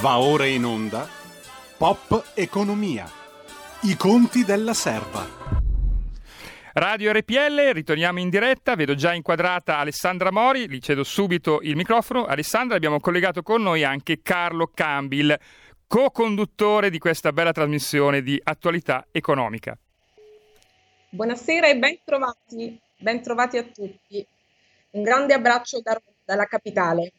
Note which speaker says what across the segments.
Speaker 1: Va ora in onda Pop Economia. I conti della serva.
Speaker 2: Radio RPL, ritorniamo in diretta, vedo già inquadrata Alessandra Mori, gli cedo subito il microfono. Alessandra, abbiamo collegato con noi anche Carlo Cambil, co-conduttore di questa bella trasmissione di attualità economica.
Speaker 3: Buonasera e ben trovati, ben trovati a tutti. Un grande abbraccio da, dalla capitale.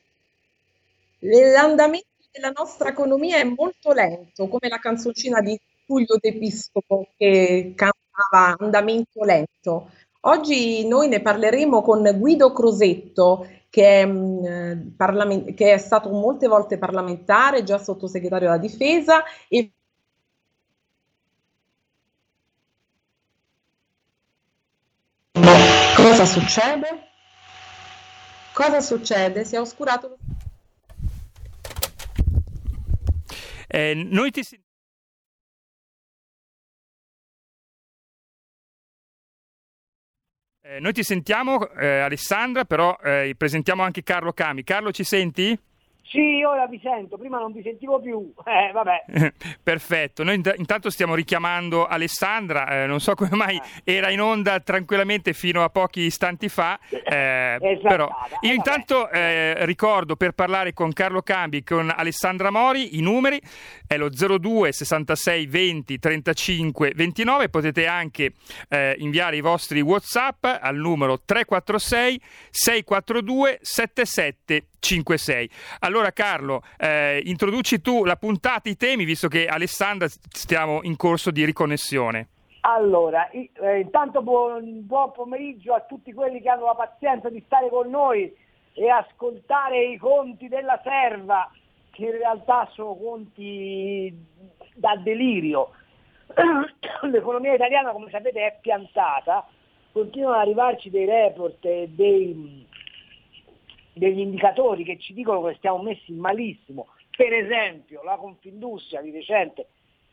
Speaker 3: L'andamento della nostra economia è molto lento, come la canzoncina di Tullio D'Episcopo che cantava Andamento lento. Oggi noi ne parleremo con Guido Crosetto, che è, mh, parlament- che è stato molte volte parlamentare, già sottosegretario alla difesa e Cosa succede? Cosa succede? Si è oscurato lo
Speaker 2: Eh, noi ti eh, noi ti sentiamo eh, Alessandra, però eh, presentiamo anche Carlo Cami. Carlo, ci senti?
Speaker 4: Sì, ora vi sento, prima non vi sentivo più. Eh, vabbè.
Speaker 2: Perfetto, noi int- intanto stiamo richiamando Alessandra, eh, non so come mai eh. era in onda tranquillamente fino a pochi istanti fa, eh, però io intanto eh, ricordo per parlare con Carlo Cambi, con Alessandra Mori, i numeri è lo 02 66 20 35 29, potete anche inviare i vostri Whatsapp al numero 346 642 77 5-6. Allora Carlo, eh, introduci tu la puntata, i temi, visto che Alessandra stiamo in corso di riconnessione.
Speaker 4: Allora, eh, intanto buon, buon pomeriggio a tutti quelli che hanno la pazienza di stare con noi e ascoltare i conti della serva, che in realtà sono conti da delirio. L'economia italiana, come sapete, è piantata, continuano ad arrivarci dei report e dei degli indicatori che ci dicono che stiamo messi malissimo. Per esempio la Confindustria di recente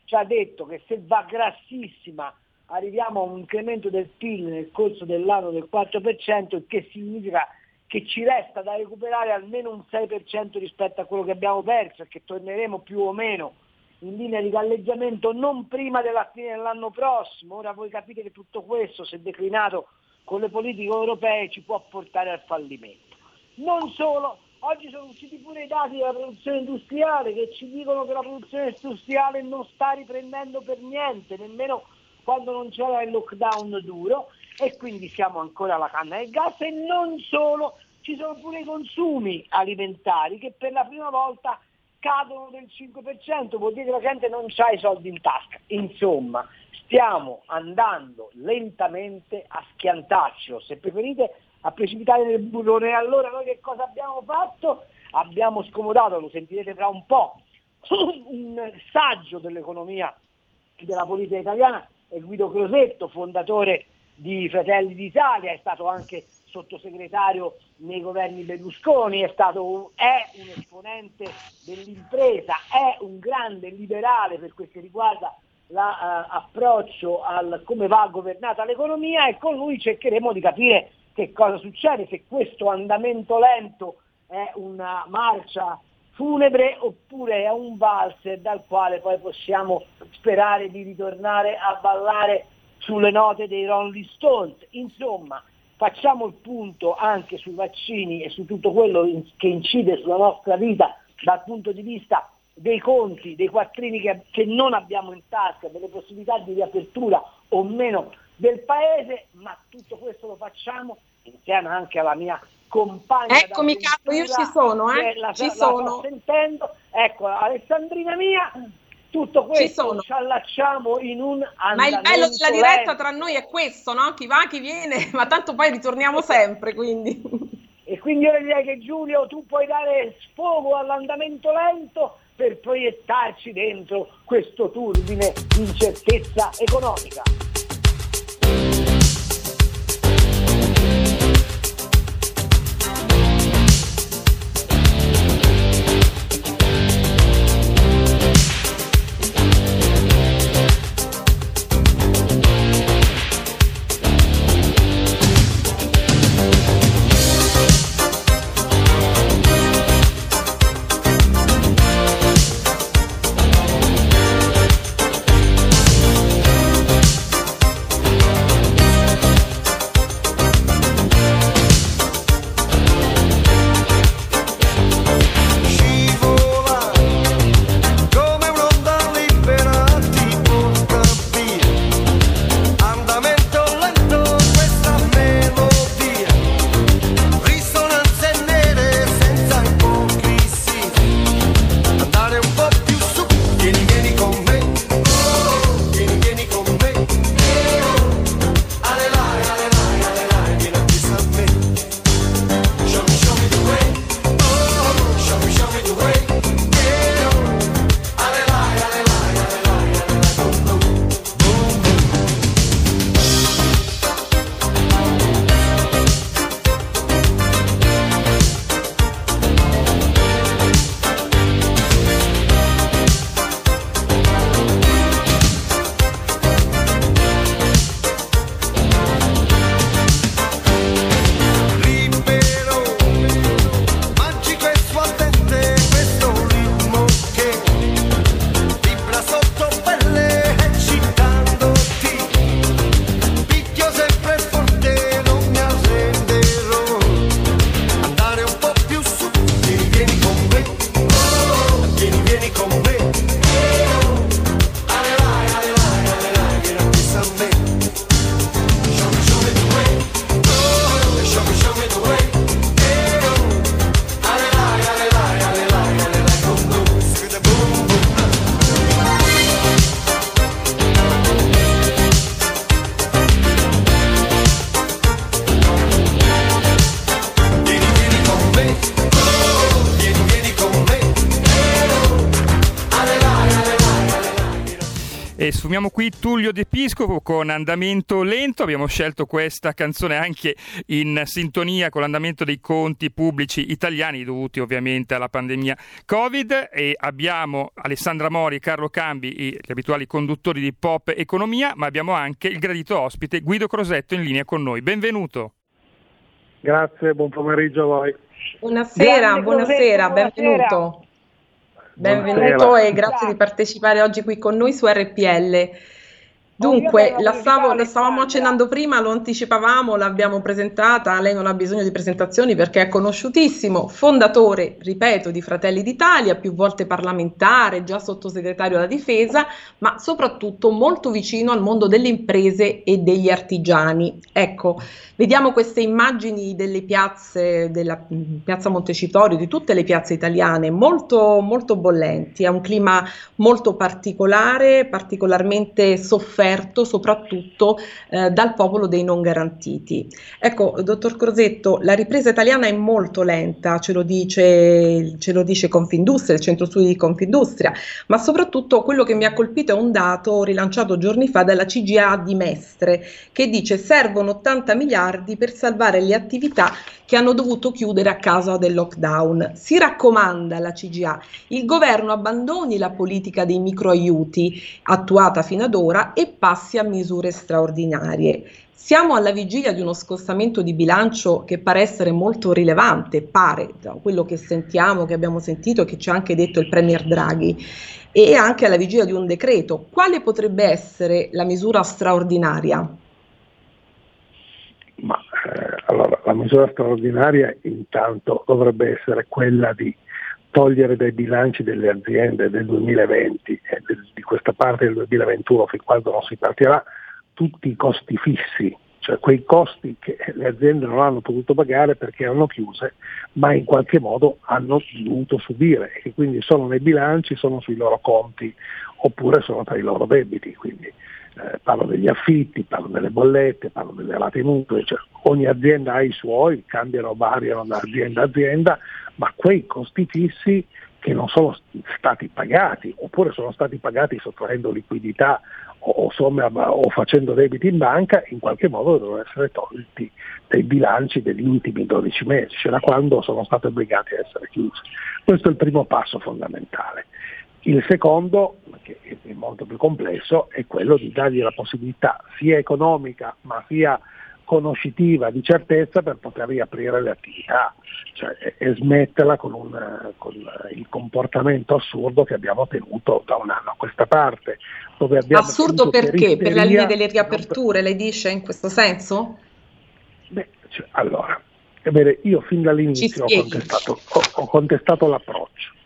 Speaker 4: ci ha detto che se va grassissima arriviamo a un incremento del PIL nel corso dell'anno del 4%, il che significa che ci resta da recuperare almeno un 6% rispetto a quello che abbiamo perso e che torneremo più o meno in linea di galleggiamento non prima della fine dell'anno prossimo. Ora voi capite che tutto questo, se declinato con le politiche europee, ci può portare al fallimento. Non solo, oggi sono usciti pure i dati della produzione industriale che ci dicono che la produzione industriale non sta riprendendo per niente, nemmeno quando non c'era il lockdown duro e quindi siamo ancora alla canna del gas e non solo, ci sono pure i consumi alimentari che per la prima volta cadono del 5%, vuol dire che la gente non ha i soldi in tasca. Insomma, stiamo andando lentamente a schiantarci, o se preferite a precipitare nel burrone. Allora noi che cosa abbiamo fatto? Abbiamo scomodato, lo sentirete fra un po', un saggio dell'economia della politica italiana è Guido Crosetto, fondatore di Fratelli d'Italia, è stato anche sottosegretario nei governi Berlusconi, è, stato, è un esponente dell'impresa, è un grande liberale per quel che riguarda l'approccio uh, al come va governata l'economia e con lui cercheremo di capire che cosa succede, se questo andamento lento è una marcia funebre oppure è un valzer dal quale poi possiamo sperare di ritornare a ballare sulle note dei Rolling Stones. Insomma, facciamo il punto anche sui vaccini e su tutto quello che incide sulla nostra vita dal punto di vista dei conti, dei quattrini che, che non abbiamo in tasca, delle possibilità di riapertura o meno del paese, ma tutto questo lo facciamo insieme anche alla mia compagna.
Speaker 3: Eccomi capo, io ci sono, eh?
Speaker 4: La,
Speaker 3: ci
Speaker 4: la,
Speaker 3: sono.
Speaker 4: La ecco, Alessandrina mia, tutto questo ci, ci allacciamo in un
Speaker 3: Ma il bello della diretta tra noi è questo, no? Chi va, chi viene, ma tanto poi ritorniamo sempre, quindi.
Speaker 4: E quindi io direi che Giulio tu puoi dare sfogo all'andamento lento per proiettarci dentro questo turbine di incertezza economica.
Speaker 2: Qui Tullio De Piscopo con Andamento Lento. Abbiamo scelto questa canzone anche in sintonia con l'andamento dei conti pubblici italiani, dovuti ovviamente alla pandemia Covid. E abbiamo Alessandra Mori e Carlo Cambi, gli abituali conduttori di Pop Economia, ma abbiamo anche il gradito ospite Guido Crosetto in linea con noi. Benvenuto.
Speaker 5: Grazie, buon pomeriggio a voi.
Speaker 3: Buonasera, buonasera, benvenuto. Benvenuto e grazie di partecipare oggi qui con noi su RPL. Dunque, la, stavo, la, stavamo accennando prima, lo anticipavamo, l'abbiamo presentata, lei non ha bisogno di presentazioni perché è conosciutissimo, fondatore, ripeto, di Fratelli d'Italia, più volte parlamentare, già sottosegretario alla difesa, ma soprattutto molto vicino al mondo delle imprese e degli artigiani. Ecco, vediamo queste immagini delle piazze, della piazza Montecitorio, di tutte le piazze italiane, molto, molto bollenti, è un clima molto particolare, particolarmente sofferto sofferto soprattutto eh, dal popolo dei non garantiti. Ecco, dottor Crosetto, la ripresa italiana è molto lenta, ce lo dice, ce lo dice Confindustria, il centro studi di Confindustria, ma soprattutto quello che mi ha colpito è un dato rilanciato giorni fa dalla CGA di Mestre, che dice servono 80 miliardi per salvare le attività che hanno dovuto chiudere a causa del lockdown. Si raccomanda alla CGA, il governo abbandoni la politica dei microaiuti attuata fino ad ora e passi a misure straordinarie. Siamo alla vigilia di uno scostamento di bilancio che pare essere molto rilevante, pare da quello che sentiamo, che abbiamo sentito e che ci ha anche detto il Premier Draghi, e anche alla vigilia di un decreto. Quale potrebbe essere la misura straordinaria?
Speaker 5: Ma eh, allora, la misura straordinaria intanto dovrebbe essere quella di togliere dai bilanci delle aziende del 2020 e di questa parte del 2021 fin quando non si partirà tutti i costi fissi, cioè quei costi che le aziende non hanno potuto pagare perché erano chiuse, ma in qualche modo hanno dovuto subire e quindi sono nei bilanci, sono sui loro conti oppure sono tra i loro debiti. Quindi eh, parlo degli affitti, parlo delle bollette, parlo delle rate mutue, cioè, ogni azienda ha i suoi, cambiano, variano da azienda a azienda, ma quei costi fissi che non sono stati pagati oppure sono stati pagati sottraendo liquidità o, somme, o facendo debiti in banca, in qualche modo devono essere tolti dai bilanci degli ultimi 12 mesi, cioè da quando sono stati obbligati a essere chiusi. Questo è il primo passo fondamentale. Il secondo, molto più complesso, è quello di dargli la possibilità sia economica ma sia conoscitiva di certezza per poter riaprire le attività cioè, e, smetterla con, un, con, il comportamento assurdo che abbiamo tenuto da un anno a questa parte.
Speaker 3: assurdo perché? Per la linea delle riaperture, lei dice in quesro senso?
Speaker 5: Beh, cioè, allora, bene, io fin dall'inizio ho contestato, ho, ho contestato l'approccio.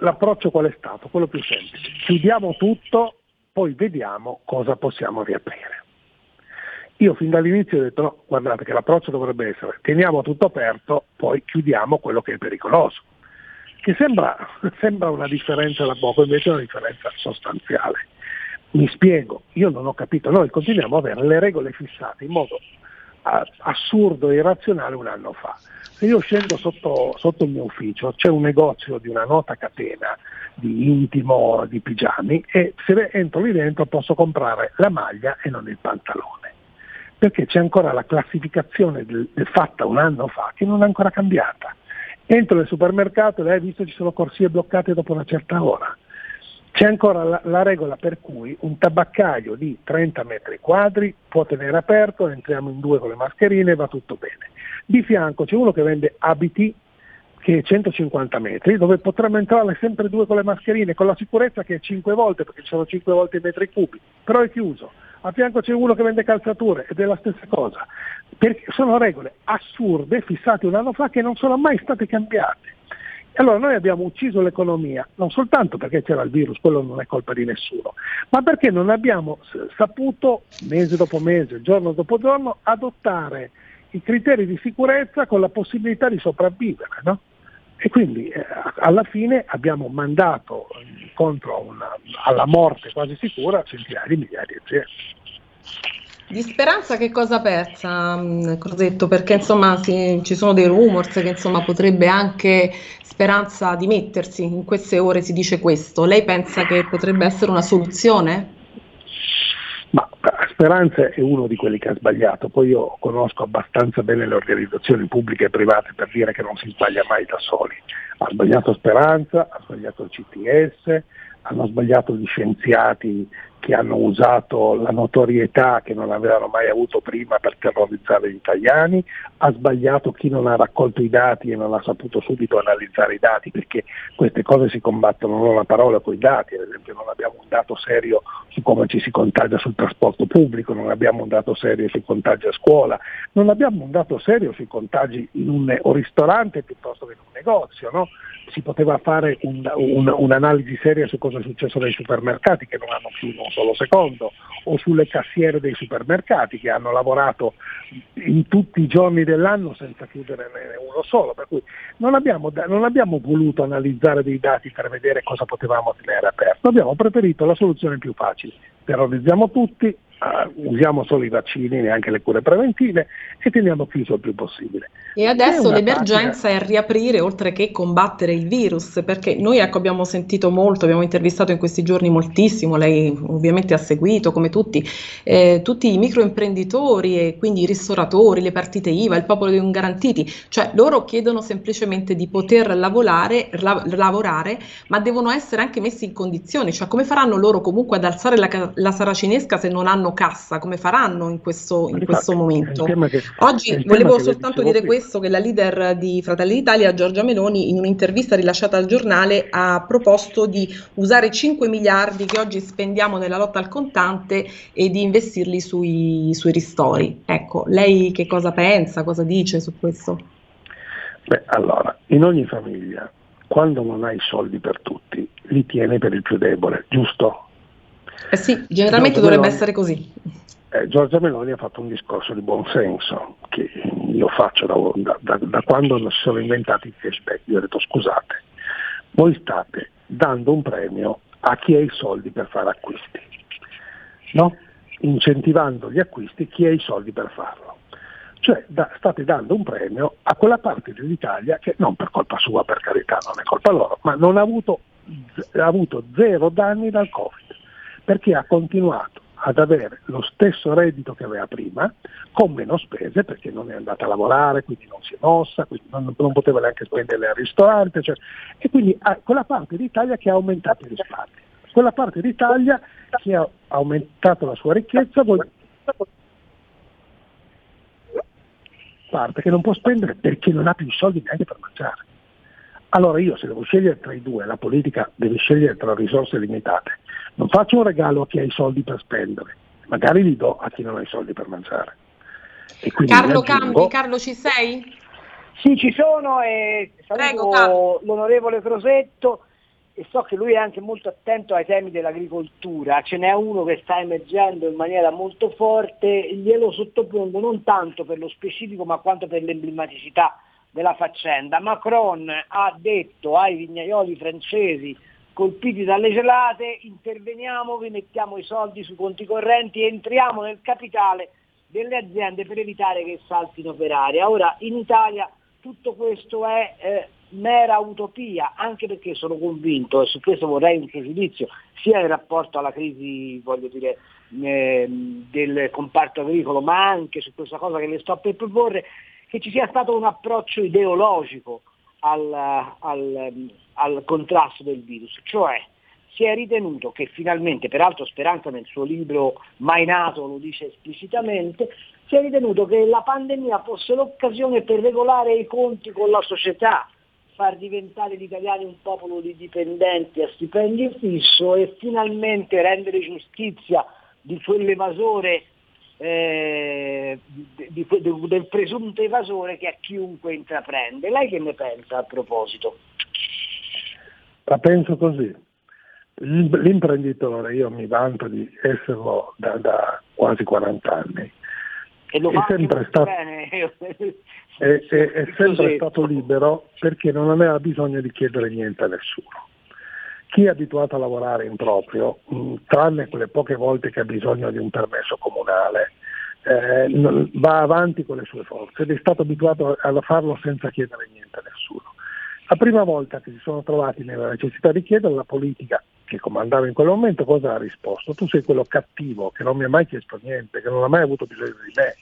Speaker 5: L'approccio qual è stato? Quello più semplice. Chiudiamo tutto, poi vediamo cosa possiamo riaprire. Io fin dall'inizio ho detto no, guardate che l'approccio dovrebbe essere teniamo tutto aperto, poi chiudiamo quello che è pericoloso. Che sembra, sembra una differenza da poco, invece è una differenza sostanziale. Mi spiego, io non ho capito, noi continuiamo ad avere le regole fissate in modo assurdo e irrazionale un anno fa. Se io scendo sotto, sotto, il mio ufficio, c'è un negozio di una nota catena di intimo, di pigiami e se entro lì dentro posso comprare la maglia e non il pantalone perché c'è ancora la classificazione del, del fatta un anno fa che non è ancora cambiata. Entro nel supermercato lei ha visto ci sono corsie bloccate dopo una certa ora. C'è ancora la, la, regola per cui un tabaccaio di 30 metri quadri può tenere aperto, entriamo in due con le mascherine e va tutto bene. Di fianco c'è uno che vende abiti che è 150 metri, dove potremmo entrare sempre due con le mascherine, con la sicurezza che è 5 volte, perché ci sono 5 volte i metri cubi, però è chiuso a fianco c'è uno che vende calzature ed è la stessa cosa, perché sono regole assurde fissate un anno fa che non sono mai state cambiate. Allora noi abbiamo ucciso l'economia, non soltanto perché c'era il virus, quello non è colpa di nessuno, ma perché non abbiamo saputo, mese dopo mese, giorno dopo giorno, adottare i criteri di sicurezza con la possibilità di sopravvivere. No? E quindi eh, alla fine abbiamo mandato incontro una, alla morte quasi sicura centinaia di migliaia di aziende.
Speaker 3: Di speranza che cosa pensa mm, Crosetto? Perché insomma sì, ci sono dei rumors che insomma potrebbe anche Speranza dimettersi, in queste ore si dice questo. Lei pensa che potrebbe essere una soluzione?
Speaker 5: Ma Speranza è uno di quelli che ha sbagliato, poi io conosco abbastanza bene le organizzazioni pubbliche e private per dire che non si sbaglia mai da soli. Ha sbagliato Speranza, ha sbagliato il CTS, hanno sbagliato gli scienziati che hanno usato la notorietà che non avevano mai avuto prima per terrorizzare gli italiani, ha sbagliato chi non ha raccolto i dati e non ha saputo subito analizzare i dati, perché queste cose si combattono non a parola con i dati, ad esempio non abbiamo un dato serio su come ci si contagia sul trasporto pubblico, non abbiamo un dato serio sui contagi a scuola, non abbiamo un dato serio sui contagi in un ristorante piuttosto che in un negozio. No? Si poteva fare un, un, un'analisi seria su cosa è successo nei supermercati che non hanno più uno solo secondo, o sulle cassiere dei supermercati che hanno lavorato in tutti i giorni dell'anno senza chiudere uno solo. Per cui non abbiamo, non abbiamo voluto analizzare dei dati per vedere cosa potevamo tenere aperto, abbiamo preferito la soluzione più facile. Terrorizziamo tutti, uh, usiamo solo i vaccini, neanche le cure preventive e teniamo chiuso il più possibile.
Speaker 3: E adesso l'emergenza pratica... è riaprire oltre che combattere il virus, perché noi ecco, abbiamo sentito molto, abbiamo intervistato in questi giorni moltissimo, lei ovviamente ha seguito come tutti, eh, tutti i microimprenditori e quindi i ristoratori, le partite IVA, il popolo dei garantiti, cioè loro chiedono semplicemente di poter lavorare, la, lavorare, ma devono essere anche messi in condizioni, cioè come faranno loro comunque ad alzare la, la saracinesca se non hanno cassa, come faranno in questo, in questo momento? Che, Oggi volevo soltanto dire prima. questo, che la leader di Fratelli d'Italia, Giorgia Meloni, in un'intervista rilasciata al giornale ha proposto di usare 5 miliardi che oggi spendiamo nella lotta al contante e di investirli sui, sui ristori. Ecco, lei che cosa pensa, cosa dice su questo?
Speaker 5: Beh, allora, in ogni famiglia, quando non hai soldi per tutti, li tieni per il più debole, giusto?
Speaker 3: Eh sì, generalmente Giorgia dovrebbe Meloni, essere così.
Speaker 5: Eh, Giorgia Meloni ha fatto un discorso di buonsenso che io faccio da, da, da quando si sono inventati i cashback. Io ho detto scusate, voi state dando un premio a chi ha i soldi per fare acquisti, no? incentivando gli acquisti chi ha i soldi per farlo. Cioè da, state dando un premio a quella parte dell'Italia che non per colpa sua, per carità, non è colpa loro, ma non ha avuto, ha avuto zero danni dal Covid perché ha continuato ad avere lo stesso reddito che aveva prima, con meno spese, perché non è andata a lavorare, quindi non si è mossa, non, non poteva neanche spenderle al ristorante, cioè, e quindi ha quella parte d'Italia che ha aumentato i risparmi, quella parte d'Italia che ha aumentato la sua ricchezza, vuol... parte che non può spendere perché non ha più soldi neanche per mangiare. Allora io se devo scegliere tra i due, la politica deve scegliere tra risorse limitate non faccio un regalo a chi ha i soldi per spendere, magari li do a chi non ha i soldi per mangiare.
Speaker 3: Carlo Cambi, Carlo ci sei?
Speaker 4: Sì, ci sono e saluto Prego, l'onorevole Crosetto e so che lui è anche molto attento ai temi dell'agricoltura, ce n'è uno che sta emergendo in maniera molto forte, glielo sottopongo non tanto per lo specifico ma quanto per l'emblematicità della faccenda. Macron ha detto ai vignaioli francesi colpiti dalle gelate, interveniamo, vi mettiamo i soldi sui conti correnti, entriamo nel capitale delle aziende per evitare che saltino per aria. Ora in Italia tutto questo è eh, mera utopia, anche perché sono convinto, e su questo vorrei un suo giudizio, sia in rapporto alla crisi voglio dire, eh, del comparto agricolo, ma anche su questa cosa che le sto per proporre, che ci sia stato un approccio ideologico al, al, al contrasto del virus, cioè si è ritenuto che finalmente, peraltro Speranza nel suo libro Mai nato lo dice esplicitamente, si è ritenuto che la pandemia fosse l'occasione per regolare i conti con la società, far diventare gli italiani un popolo di dipendenti a stipendio fisso e finalmente rendere giustizia di quell'evasore eh, di, di, del presunto evasore che a chiunque intraprende. Lei che ne pensa a proposito?
Speaker 5: La penso così. L'imprenditore, io mi vanto di esserlo da, da quasi 40 anni,
Speaker 4: è sempre, stato, è,
Speaker 5: è, è sempre stato libero perché non aveva bisogno di chiedere niente a nessuno. Chi è abituato a lavorare in proprio, tranne quelle poche volte che ha bisogno di un permesso comunale, eh, va avanti con le sue forze ed è stato abituato a farlo senza chiedere niente a nessuno. La prima volta che si sono trovati nella necessità di chiedere, la politica che comandava in quel momento cosa ha risposto? Tu sei quello cattivo che non mi ha mai chiesto niente, che non ha mai avuto bisogno di me,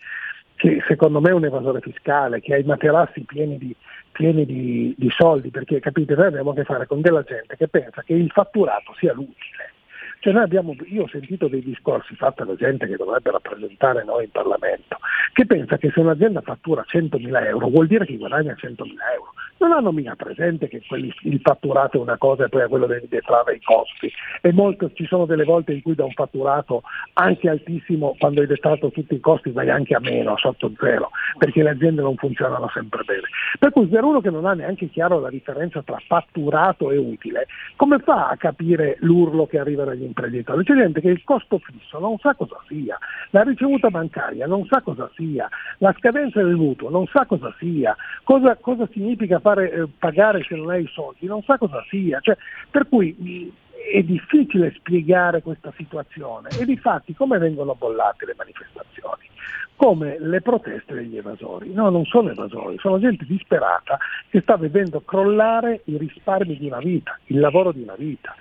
Speaker 5: che secondo me è un evasore fiscale, che ha i materassi pieni di, pieni di, di soldi, perché capite, noi abbiamo a che fare con della gente che pensa che il fatturato sia l'utile cioè abbiamo, io ho sentito dei discorsi fatti da gente che dovrebbe rappresentare noi in Parlamento, che pensa che se un'azienda fattura 100.000 euro vuol dire che guadagna 100.000 euro. Non hanno mica presente che quelli, il fatturato è una cosa e poi a quello devi detrarre i costi. E molto, ci sono delle volte in cui da un fatturato anche altissimo, quando hai detrato tutti i costi, vai anche a meno, sotto zero, perché le aziende non funzionano sempre bene. Per cui per uno che non ha neanche chiaro la differenza tra fatturato e utile, come fa a capire l'urlo che arriva dagli imprenditori, c'è gente che il costo fisso non sa cosa sia, la ricevuta bancaria non sa cosa sia, la scadenza del mutuo non sa cosa sia, cosa, cosa significa fare, eh, pagare se non hai i soldi, non sa cosa sia, cioè, per cui è difficile spiegare questa situazione e di fatti come vengono bollate le manifestazioni? Come le proteste degli evasori. No, non sono evasori, sono gente disperata che sta vedendo crollare i risparmi di una vita, il lavoro di una vita.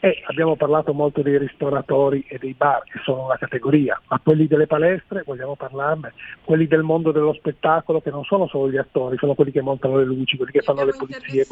Speaker 5: E abbiamo parlato molto dei ristoratori e dei bar, che sono una categoria, ma quelli delle palestre, vogliamo parlarne, quelli del mondo dello spettacolo, che non sono solo gli attori, sono quelli che montano le luci, quelli che fanno le pulizie.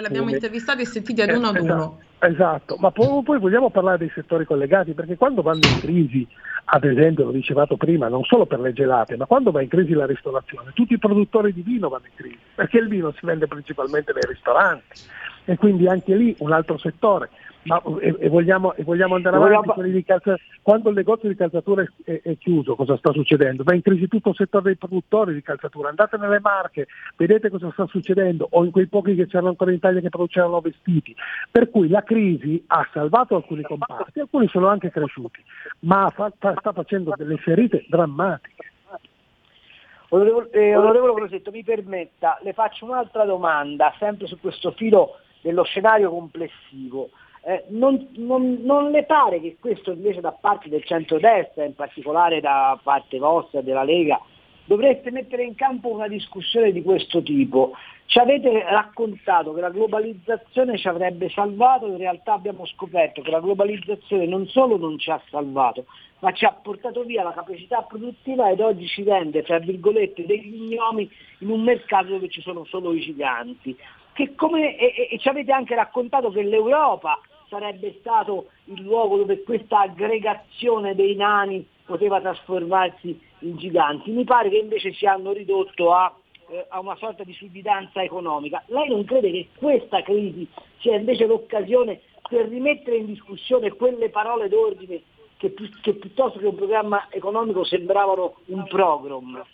Speaker 3: L'abbiamo intervistati e sentiti ad uno ad uno.
Speaker 5: Esatto, esatto. ma poi, poi, vogliamo parlare dei settori collegati, perché quando vanno in crisi, ad esempio, lo dicevate prima, non solo per le gelate, ma quando va in crisi la ristorazione, tutti i produttori di vino vanno in crisi, perché il vino si vende principalmente nei ristoranti e quindi anche lì un altro settore. Ma, e, e, vogliamo, e, vogliamo, andare avanti vogliamo... calza... quando il negozio di calzatura è, è, chiuso cosa sta succedendo? Va in crisi tutto il settore dei produttori di calzatura andate nelle marche, vedete cosa sta succedendo o in quei pochi che c'erano ancora in Italia che producevano vestiti per cui la crisi ha salvato alcuni comparti alcuni sono anche cresciuti ma fa, sta facendo delle ferite drammatiche
Speaker 4: Onorevole, eh, onorevole Crosetto, mi permetta, le faccio un'altra domanda, sempre su questo filo dello scenario complessivo. Eh, non, non, non, le pare che questo invece da parte del centrodestra, in particolare da parte vostra, della Lega, dovreste mettere in campo una discussione di questo tipo? Ci avete raccontato che la globalizzazione ci avrebbe salvato, in realtà abbiamo scoperto che la globalizzazione non solo non ci ha salvato, ma ci ha portato via la capacità produttiva ed oggi ci rende, tra virgolette, degli gnomi in un mercato dove ci sono solo i giganti. Come, e, e, ci avete anche raccontato che l'Europa sarebbe stato il luogo dove questa aggregazione dei nani poteva trasformarsi in giganti. Mi pare che invece ci hanno ridotto a, eh, a una sorta di sudditanza economica. Lei non crede che questa crisi sia invece l'occasione per rimettere in discussione quelle parole d'ordine che, che piuttosto che un programma economico sembravano un program?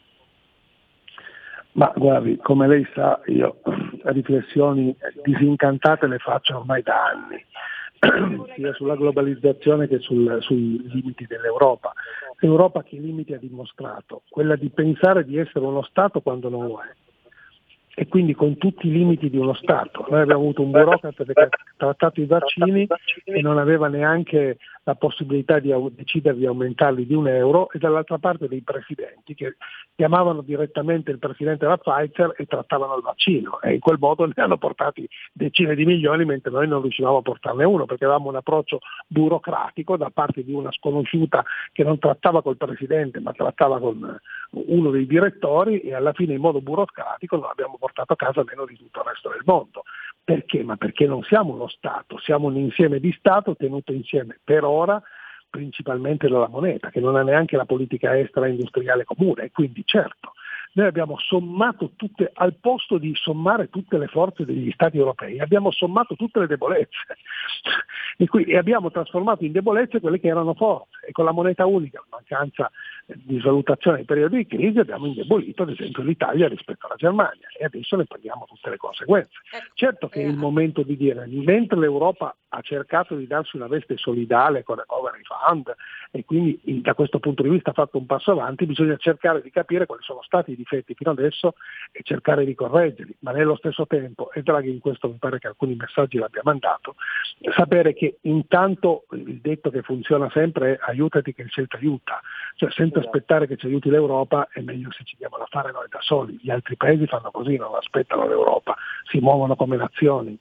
Speaker 5: Ma guardi, come lei sa, io riflessioni disincantate le faccio ormai da anni. sia sulla globalizzazione che sul, sui limiti dell'Europa. L'Europa che limiti ha dimostrato? Quella di pensare di essere uno Stato quando non lo è e quindi con tutti i limiti di uno Stato. Noi abbiamo avuto un burocrate che ha trattato i vaccini e non aveva neanche la possibilità di decidere di aumentarli di un euro e dall'altra parte dei presidenti che chiamavano direttamente il presidente della Pfizer e trattavano il vaccino e in quel modo ne hanno portati decine di milioni mentre noi non riuscivamo a portarne uno perché avevamo un approccio burocratico da parte di una sconosciuta che non trattava col presidente ma trattava con uno dei direttori e alla fine in modo burocratico non abbiamo portato a casa meno di tutto il resto del mondo. Perché? Ma perché non siamo uno Stato, siamo un insieme di Stato tenuto insieme per ora principalmente dalla moneta, che non ha neanche la politica estera industriale comune e quindi certo noi abbiamo sommato tutte, al posto di sommare tutte le forze degli Stati europei, abbiamo sommato tutte le debolezze e, qui, e abbiamo trasformato in debolezze quelle che erano forze e con la moneta unica, la mancanza di valutazione in periodi di crisi abbiamo indebolito ad esempio l'Italia rispetto alla Germania e adesso ne paghiamo tutte le conseguenze. Ecco, certo che è il eh, momento di dire, mentre l'Europa ha cercato di darsi una veste solidale con il Recovery Fund e quindi da questo punto di vista ha fatto un passo avanti, bisogna cercare di capire quali sono stati i difetti fino adesso e cercare di correggerli, ma nello stesso tempo, e Draghi in questo mi pare che alcuni messaggi l'abbia mandato, sapere che intanto il detto che funziona sempre è aiutati che il cielo ti aiuta, cioè senza Piuttosto aspettare che ci aiuti l'Europa è meglio se ci diamo da fare noi da soli. Gli altri paesi fanno così, non aspettano l'Europa, si muovono come nazioni.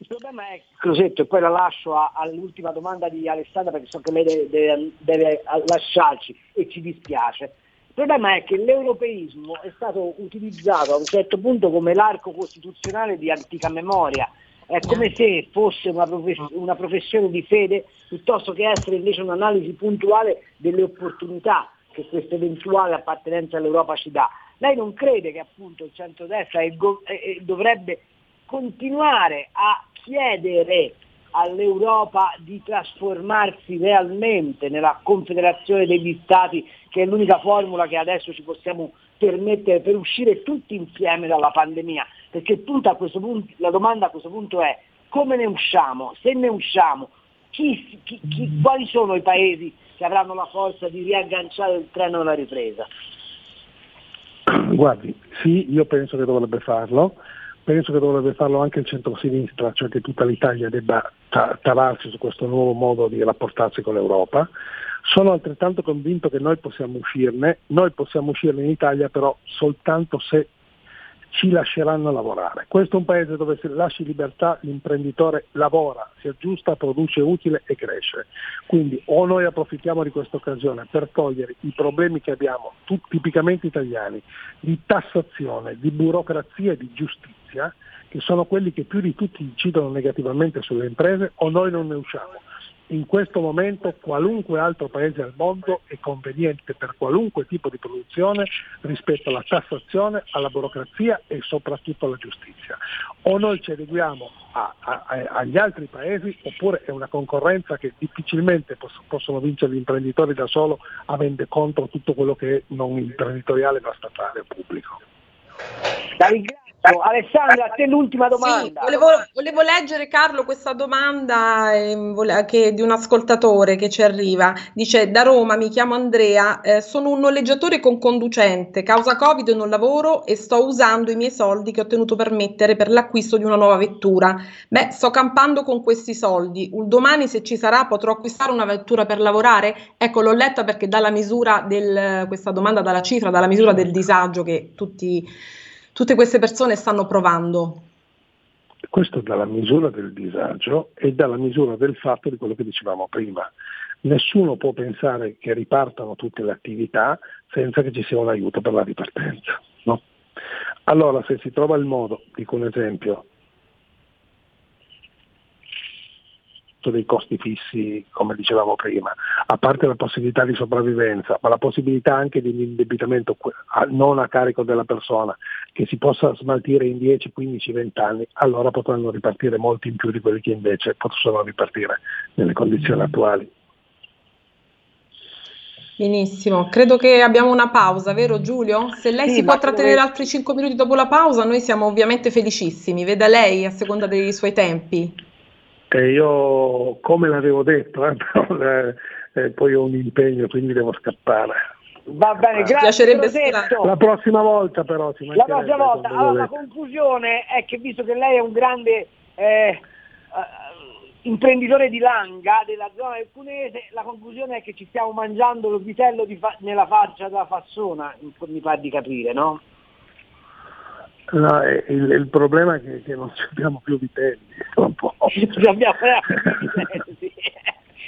Speaker 4: Il problema è, Crosetto, e poi la lascio a, all'ultima domanda di Alessandra perché so che lei deve, deve, deve lasciarci e ci dispiace. Il problema è che l'europeismo è stato utilizzato a un certo punto come l'arco costituzionale di antica memoria, è come se fosse una, profess- una professione di fede piuttosto che essere invece un'analisi puntuale delle opportunità che questa eventuale appartenenza all'Europa ci dà. Lei non crede che appunto il centrodestra go- eh, dovrebbe continuare a chiedere all'Europa di trasformarsi realmente nella confederazione degli Stati, che è l'unica formula che adesso ci possiamo permettere per uscire tutti insieme dalla pandemia, perché punto punto, la domanda a questo punto è come ne usciamo? Se ne usciamo, chi, chi, chi, quali sono i paesi che avranno la forza di riagganciare il treno alla ripresa?
Speaker 5: Guardi, sì, io penso che dovrebbe farlo, penso che dovrebbe farlo anche il centro-sinistra, cioè che tutta l'Italia debba tavarsi su questo nuovo modo di rapportarsi con l'Europa. Sono altrettanto convinto che noi possiamo uscirne, noi possiamo uscirne in Italia però soltanto se ci lasceranno lavorare. Questo è un paese dove se lasci libertà l'imprenditore lavora, si aggiusta, produce utile e cresce. Quindi o noi approfittiamo di questa occasione per togliere i problemi che abbiamo, tipicamente italiani, di tassazione, di burocrazia e di giustizia, che sono quelli che più di tutti incidono negativamente sulle imprese, o noi non ne usciamo in questo momento qualunque altro paese al mondo è conveniente per qualunque tipo di produzione rispetto alla tassazione, alla burocrazia e soprattutto alla giustizia. O noi ci adeguiamo a, a, a, agli altri paesi oppure è una concorrenza che difficilmente poss- possono vincere gli imprenditori da solo avendo contro tutto quello che è non imprenditoriale ma statale o pubblico.
Speaker 4: Ringrazio. Alessandra, a te l'ultima domanda.
Speaker 3: Sì, volevo, volevo, leggere Carlo questa domanda eh, che, di un ascoltatore che ci arriva. Dice da Roma mi chiamo Andrea, eh, sono un noleggiatore con conducente, causa Covid non lavoro e sto usando i miei soldi che ho tenuto per mettere per l'acquisto di una nuova vettura. Beh, sto campando con questi soldi. Un domani se ci sarà potrò acquistare una vettura per lavorare? Ecco, l'ho letta perché dalla misura del, questa domanda dalla cifra, dalla misura del disagio che tutti tutte queste persone stanno provando?
Speaker 5: Questo dalla misura del disagio e dalla misura del fatto di quello che dicevamo prima. Nessuno può pensare che ripartano tutte le attività senza che ci sia un aiuto per la ripartenza. No? Allora se si trova il modo, dico un esempio, dei costi fissi, come dicevamo prima, a parte la possibilità di sopravvivenza, ma la possibilità anche di un indebitamento non a carico della persona, che si possa smaltire in 10, 15, 20 anni, allora potranno ripartire molti in più di quelli che invece possono ripartire nelle condizioni attuali.
Speaker 3: Benissimo, credo che abbiamo una pausa, vero Giulio? Se lei sì, si può trattenere lei... altri 5 minuti dopo la pausa, noi siamo ovviamente felicissimi, veda lei a seconda dei suoi tempi.
Speaker 5: Eh, io, come l'avevo detto, eh, però, eh, eh, poi ho un impegno, quindi devo scappare.
Speaker 4: Va bene, grazie.
Speaker 5: La prossima volta però.
Speaker 4: la prossima volta. Allora, la conclusione è che visto che lei è un grande eh, imprenditore di langa della zona del Cunese, la conclusione è che ci stiamo mangiando lo vitello fa- nella faccia della fassona, mi pare di capire, no?
Speaker 5: No, il, il, problema è che, che, non abbiamo più vitelli. Un, po'.
Speaker 4: abbiamo vitelli.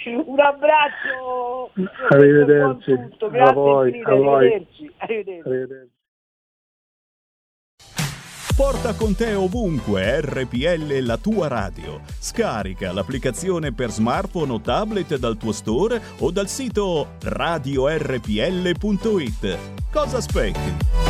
Speaker 4: un abbraccio.
Speaker 5: Arrivederci.
Speaker 4: Grazie a voi, infinite. A voi. Arrivederci. Arrivederci. Arrivederci.
Speaker 6: Porta con te ovunque RPL la tua radio. Scarica l'applicazione per smartphone o tablet dal tuo store o dal sito radiorpl.it. Cosa aspetti?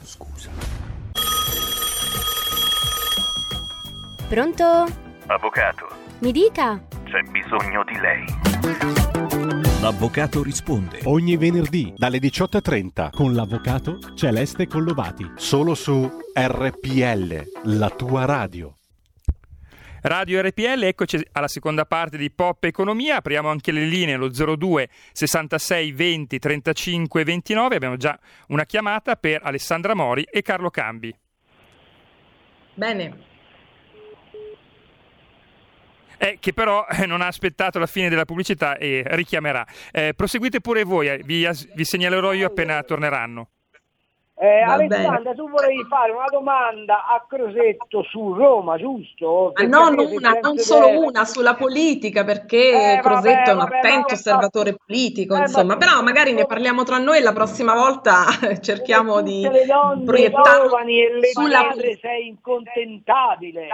Speaker 7: Pronto?
Speaker 8: Avvocato,
Speaker 7: Mi dica.
Speaker 8: c'è bisogno di lei.
Speaker 6: L'avvocato risponde.
Speaker 1: Ogni venerdì dalle 18.30 con l'avvocato Celeste Collovati. Solo su RPL, la tua radio.
Speaker 2: Radio RPL, eccoci alla seconda parte di Pop Economia, apriamo anche le linee allo 02 66 20 35 29, abbiamo già una chiamata per Alessandra Mori e Carlo Cambi.
Speaker 3: Bene.
Speaker 2: Eh, che però eh, non ha aspettato la fine della pubblicità e richiamerà. Eh, proseguite pure voi, eh, vi, vi segnalerò io appena torneranno.
Speaker 4: Eh, Alessandra, tu volevi fare una domanda a Crosetto su Roma, giusto?
Speaker 3: Ah,
Speaker 4: Perché
Speaker 3: non una, non solo
Speaker 4: bene.
Speaker 3: una sulla politica, perché
Speaker 4: Eh, vabbè,
Speaker 3: Crosetto è un
Speaker 4: vabbè,
Speaker 3: attento osservatore politico,
Speaker 4: Eh, ma-
Speaker 3: insomma, però magari ne parliamo tra noi e la prossima volta cerchiamo di
Speaker 4: e le
Speaker 3: sulla
Speaker 4: madre sei incontentabile.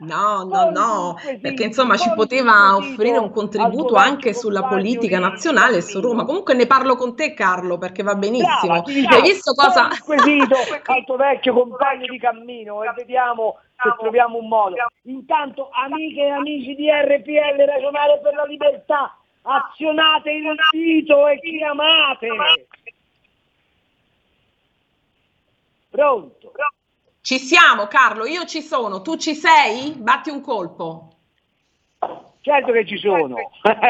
Speaker 3: No, no, no, perché insomma ci poteva offrire un contributo anche sulla politica nazionale e su Roma. Comunque ne parlo con te Carlo perché va benissimo.
Speaker 4: Brava,
Speaker 3: Hai visto cosa?
Speaker 4: Un quesito al tuo vecchio compagno di cammino e vediamo se troviamo un modo. Intanto, amiche e amici di RPL Ragionare per la Libertà, azionate il sito e chiamate. Pronto?
Speaker 3: Ci siamo Carlo, io ci sono, tu ci sei? Batti un colpo.
Speaker 4: Certo che ci sono.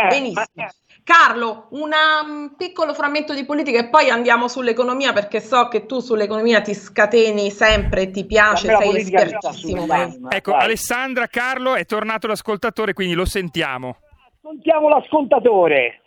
Speaker 3: Benissimo. Carlo, un um, piccolo frammento di politica e poi andiamo sull'economia perché so che tu sull'economia ti scateni sempre, ti piace, sei espertissimo.
Speaker 2: Ecco,
Speaker 4: Vai.
Speaker 2: Alessandra Carlo è tornato l'ascoltatore, quindi lo sentiamo.
Speaker 4: Ascoltiamo l'ascoltatore.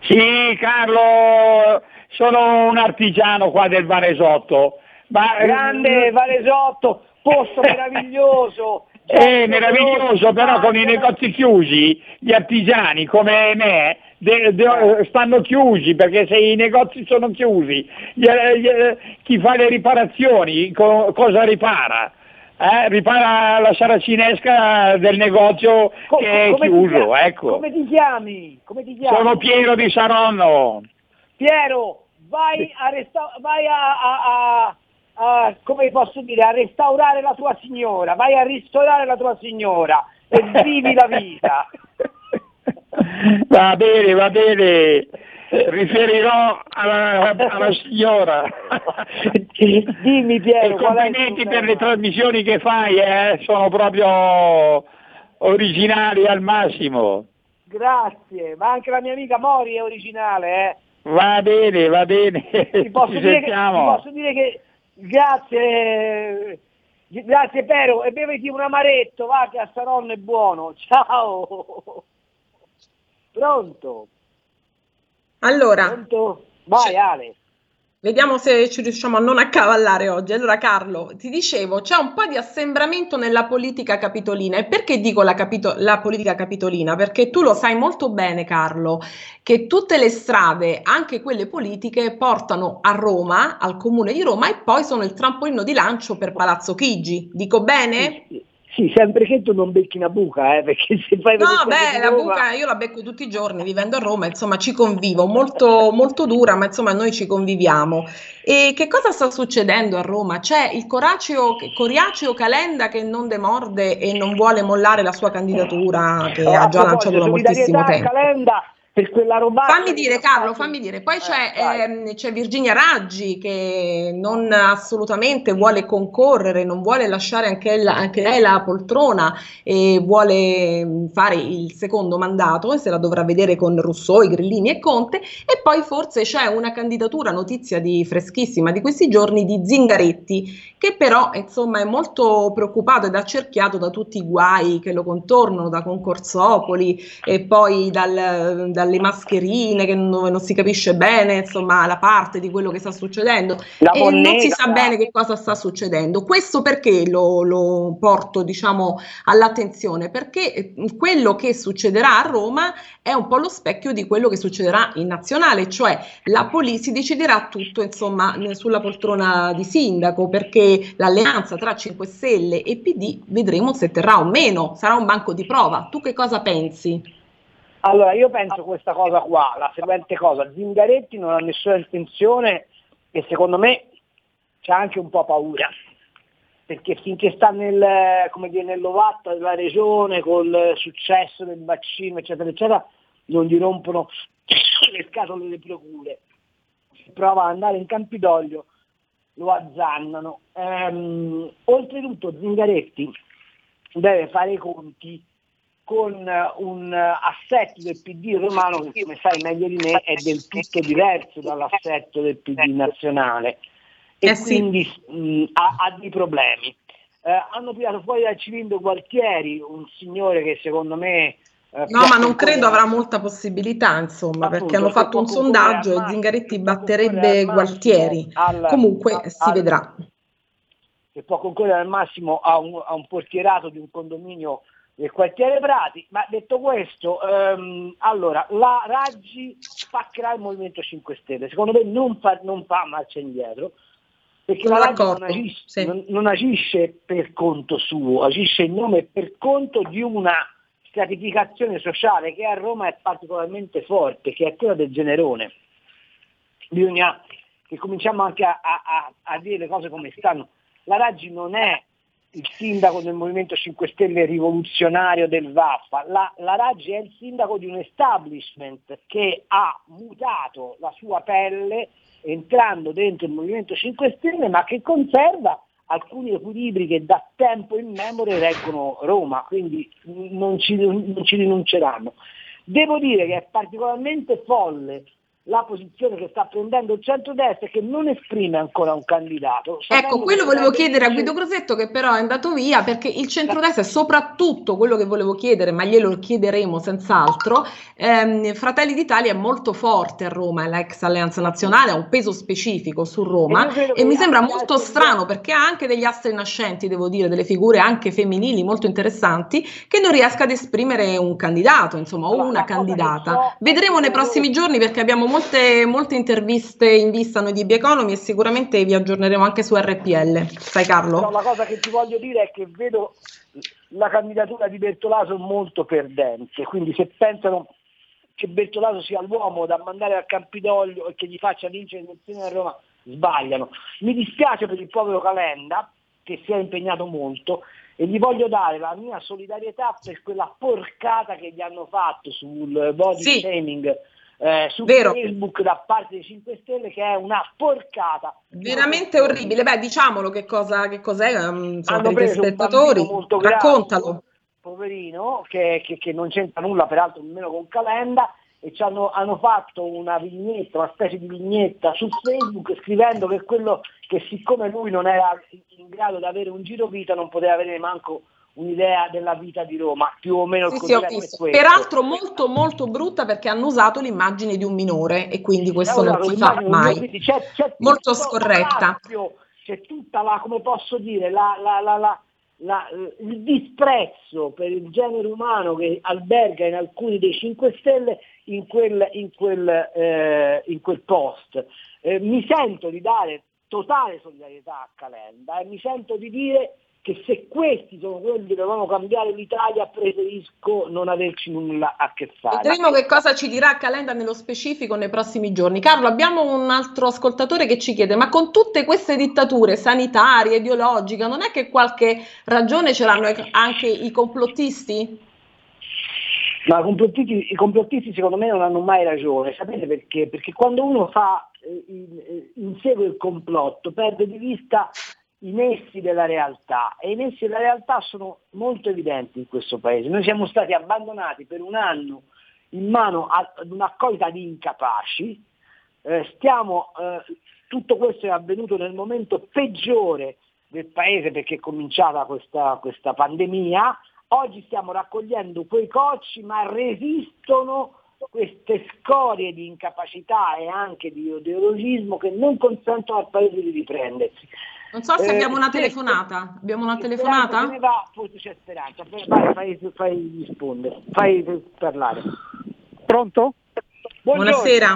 Speaker 9: Sì, Carlo, sono un artigiano qua del Varesotto. Ma,
Speaker 4: Grande Varesotto, posto meraviglioso.
Speaker 9: È meraviglioso, però con i negozi chiusi, gli artigiani come me de- de- stanno chiusi perché se i negozi sono chiusi, gli- gli- chi fa le riparazioni co- cosa ripara? Eh, ripara la saracinesca del negozio
Speaker 4: Co-
Speaker 9: che è
Speaker 4: ti
Speaker 9: chiuso,
Speaker 4: chiami?
Speaker 9: ecco.
Speaker 4: Come ti chiami? Come ti chiami?
Speaker 9: Sono Piero di Saronno.
Speaker 4: Piero, vai a, resta- vai a, a- a- a- come posso dire, a restaurare la tua signora, vai a ristorare la tua signora e vivi la vita.
Speaker 9: Va bene, va bene. Riferirò alla, alla signora.
Speaker 4: Dimmi Piero,
Speaker 9: E complimenti per le trasmissioni che fai, eh, sono proprio originali al massimo.
Speaker 4: Grazie, ma anche la mia amica Mori è originale, eh.
Speaker 9: Va bene, va bene.
Speaker 4: Ti posso, dire che, ti posso dire che grazie, grazie Pero e beviti un amaretto, va che a Saronno è buono. Ciao. Pronto?
Speaker 3: Allora,
Speaker 4: Pronto? Vai Ale.
Speaker 3: Vediamo se ci riusciamo a non accavallare oggi. Allora, Carlo, ti dicevo, c'è un po' di assembramento nella politica capitolina. E perché dico la, capito- la politica capitolina? Perché tu lo sai molto bene, Carlo, che tutte le strade, anche quelle politiche, portano a Roma, al comune di Roma, e poi sono il trampolino di lancio per Palazzo Chigi. Dico bene?
Speaker 4: Sì, sempre che tu non becchi una buca, eh, perché se fai
Speaker 3: No, beh, la buca io la becco tutti i giorni vivendo a Roma, insomma ci convivo, molto, molto dura, ma insomma noi ci conviviamo. E che cosa sta succedendo a Roma? C'è il coraceo, Coriaceo Calenda che non demorde e non vuole mollare la sua candidatura che ha già lanciato da moltissimo tempo.
Speaker 4: Calenda per quella roba.
Speaker 3: Fammi dire, Carlo, fammi dire. Poi c'è, ehm, c'è, Virginia Raggi che non assolutamente vuole concorrere, non vuole lasciare anche, la, anche lei la poltrona e vuole fare il secondo mandato e se la dovrà vedere con Rousseau, i Grillini e Conte. E poi forse c'è una candidatura, notizia di freschissima di questi giorni, di Zingaretti, che però insomma è molto preoccupato ed accerchiato da tutti i guai che lo contornano, da Concorsopoli e poi dal, dal dalle mascherine che non, non, si capisce bene, insomma, la parte di quello che sta succedendo la e moneta, non si sa bene che cosa sta succedendo. Questo perché lo, lo porto, diciamo, all'attenzione? Perché eh, quello che succederà a Roma è un po' lo specchio di quello che succederà in nazionale, cioè la Poli si deciderà tutto, insomma, sulla poltrona di sindaco, perché l'alleanza tra 5 Stelle e PD vedremo se terrà o meno, sarà un banco di prova. Tu che cosa pensi?
Speaker 4: Allora, io penso questa cosa qua, la seguente cosa, Zingaretti non ha nessuna intenzione e secondo me c'è anche un po' paura, perché finché sta nel, come dire, nell'ovatta della regione, col successo del vaccino, eccetera, eccetera, non gli rompono le scatole delle procure. Si prova ad andare in Campidoglio, lo azzannano. Ehm, oltretutto Zingaretti deve fare i conti con un assetto del PD romano che come sai meglio di me è del tutto diverso dall'assetto del PD nazionale e eh quindi mh, ha, ha, dei problemi. Eh, hanno tirato fuori dal cilindro Gualtieri, un signore che secondo me...
Speaker 3: Eh, no, ma non credo avrà molta possibilità, insomma, appunto, perché hanno fatto un sondaggio e Zingaretti batterebbe Gualtieri. Al, Comunque al, si vedrà.
Speaker 4: Che può concorrere al massimo a un, a un portierato di un condominio del quartiere Prati, ma detto questo, ehm, allora la Raggi spaccherà il Movimento 5 Stelle, secondo me non fa, non fa marcia indietro, perché Sono la Raggi non agisce, sì. non, non agisce, per conto suo, agisce in nome e per conto di una stratificazione sociale che a Roma è particolarmente forte, che è quella del generone. Bisogna che cominciamo anche a, a, a dire le cose come stanno. La Raggi non è il sindaco del Movimento 5 Stelle rivoluzionario del Vaffa, la, la Raggi è il sindaco di un establishment che ha mutato la sua pelle entrando dentro il Movimento 5 Stelle ma che conserva alcuni equilibri che da tempo in memoria reggono Roma, quindi non ci, non ci rinunceranno. Devo dire che è particolarmente folle la posizione che sta prendendo il centrodestra è che non esprime ancora un candidato.
Speaker 3: Ecco, quello volevo chiedere a Guido Crosetto che però è andato via perché il centrodestra è soprattutto quello che volevo chiedere, ma glielo chiederemo senz'altro. Ehm, Fratelli d'Italia è molto forte a Roma, è l'ex Alleanza Nazionale, ha un peso specifico su Roma e, e mi sembra molto strano perché ha anche degli astri nascenti, devo dire, delle figure anche femminili molto interessanti che non riesca ad esprimere un candidato, insomma, o una candidata. Vedremo nei prossimi giorni perché abbiamo molto molte, molte interviste in vista noi di B Economy e sicuramente vi aggiorneremo anche su RPL. Sai Carlo?
Speaker 4: No, la cosa che ti voglio dire è che vedo la candidatura di Bertolaso molto perdente, quindi se pensano che Bertolaso sia l'uomo da mandare al Campidoglio e che gli faccia vincere le elezioni a Roma, sbagliano. Mi dispiace per il povero Calenda che si è impegnato molto e gli voglio dare la mia solidarietà per quella porcata che gli hanno fatto sul body sì. shaming eh, su Vero. Facebook da parte dei 5 Stelle che è una porcata.
Speaker 3: Veramente orribile. Beh, diciamolo che cosa che cos'è um, per i telespettatori. Raccontalo.
Speaker 4: Poverino, che, che, che, non c'entra nulla peraltro nemmeno con Calenda, e ci hanno, hanno, fatto una vignetta, una specie di vignetta su Facebook scrivendo che quello che siccome lui non era in grado di avere un giro vita non poteva avere manco un'idea della vita di Roma, più o meno
Speaker 3: sì, sì, Peraltro molto molto brutta perché hanno usato l'immagine di un minore e quindi questo non si fa mai. C'è, c'è molto scorretta.
Speaker 4: Spazio, c'è tutta la, come posso dire, la, la, la, la, il disprezzo per il genere umano che alberga in alcuni dei 5 Stelle in quel, in quel, eh, in quel post. Eh, mi sento di dare totale solidarietà a Calenda e mi sento di dire che se questi sono quelli che devono cambiare l'Italia preferisco non averci nulla a che fare.
Speaker 3: Vedremo che cosa ci dirà Calenda nello specifico nei prossimi giorni. Carlo, abbiamo un altro ascoltatore che ci chiede, ma con tutte queste dittature sanitarie, ideologiche, non è che qualche ragione ce l'hanno anche i complottisti?
Speaker 4: Ma i complottisti, i complottisti secondo me non hanno mai ragione, sapete perché? Perché quando uno fa, eh, insegue il complotto perde di vista i nessi della realtà e i nessi della realtà sono molto evidenti in questo paese. Noi siamo stati abbandonati per un anno in mano ad un'accolita di incapaci, eh, stiamo, eh, tutto questo è avvenuto nel momento peggiore del paese perché è cominciata questa, questa pandemia, oggi stiamo raccogliendo quei cocci ma resistono queste scorie di incapacità e anche di ideologismo che non consentono al paese di riprendersi.
Speaker 3: Non so se eh, abbiamo una telefonata. Abbiamo una telefonata?
Speaker 4: Se ne va, forse c'è speranza. Vai, fai, fai rispondere, fai parlare.
Speaker 10: Pronto?
Speaker 3: Buonasera.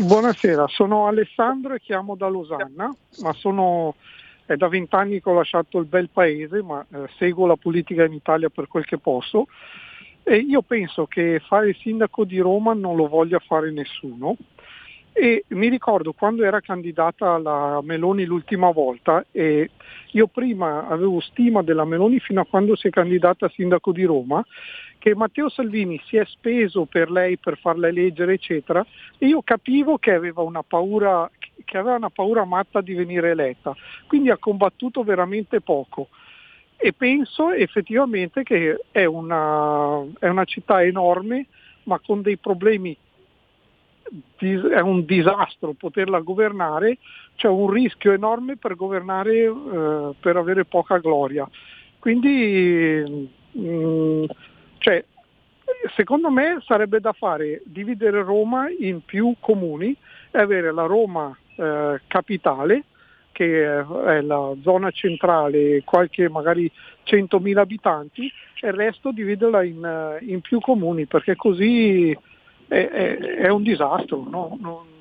Speaker 10: Buonasera, sono Alessandro e chiamo da Losanna, ma sono, è da vent'anni che ho lasciato il bel paese, ma eh, seguo la politica in Italia per quel che posso. E io penso che fare il sindaco di Roma non lo voglia fare nessuno, e mi ricordo quando era candidata la Meloni l'ultima volta e io prima avevo stima della Meloni fino a quando si è candidata a sindaco di Roma, che Matteo Salvini si è speso per lei per farla eleggere, eccetera, e io capivo che aveva una paura, che aveva una paura matta di venire eletta, quindi ha combattuto veramente poco. E penso effettivamente che è una, è una città enorme, ma con dei problemi è un disastro poterla governare, c'è un rischio enorme per governare eh, per avere poca gloria. Quindi mh, mm, cioè, secondo me sarebbe da fare dividere Roma in più comuni e avere la Roma eh, capitale che è la zona centrale, qualche magari 100.000 abitanti e il resto dividerla in, eh, in più comuni perché così è, è, un disastro. No? Non.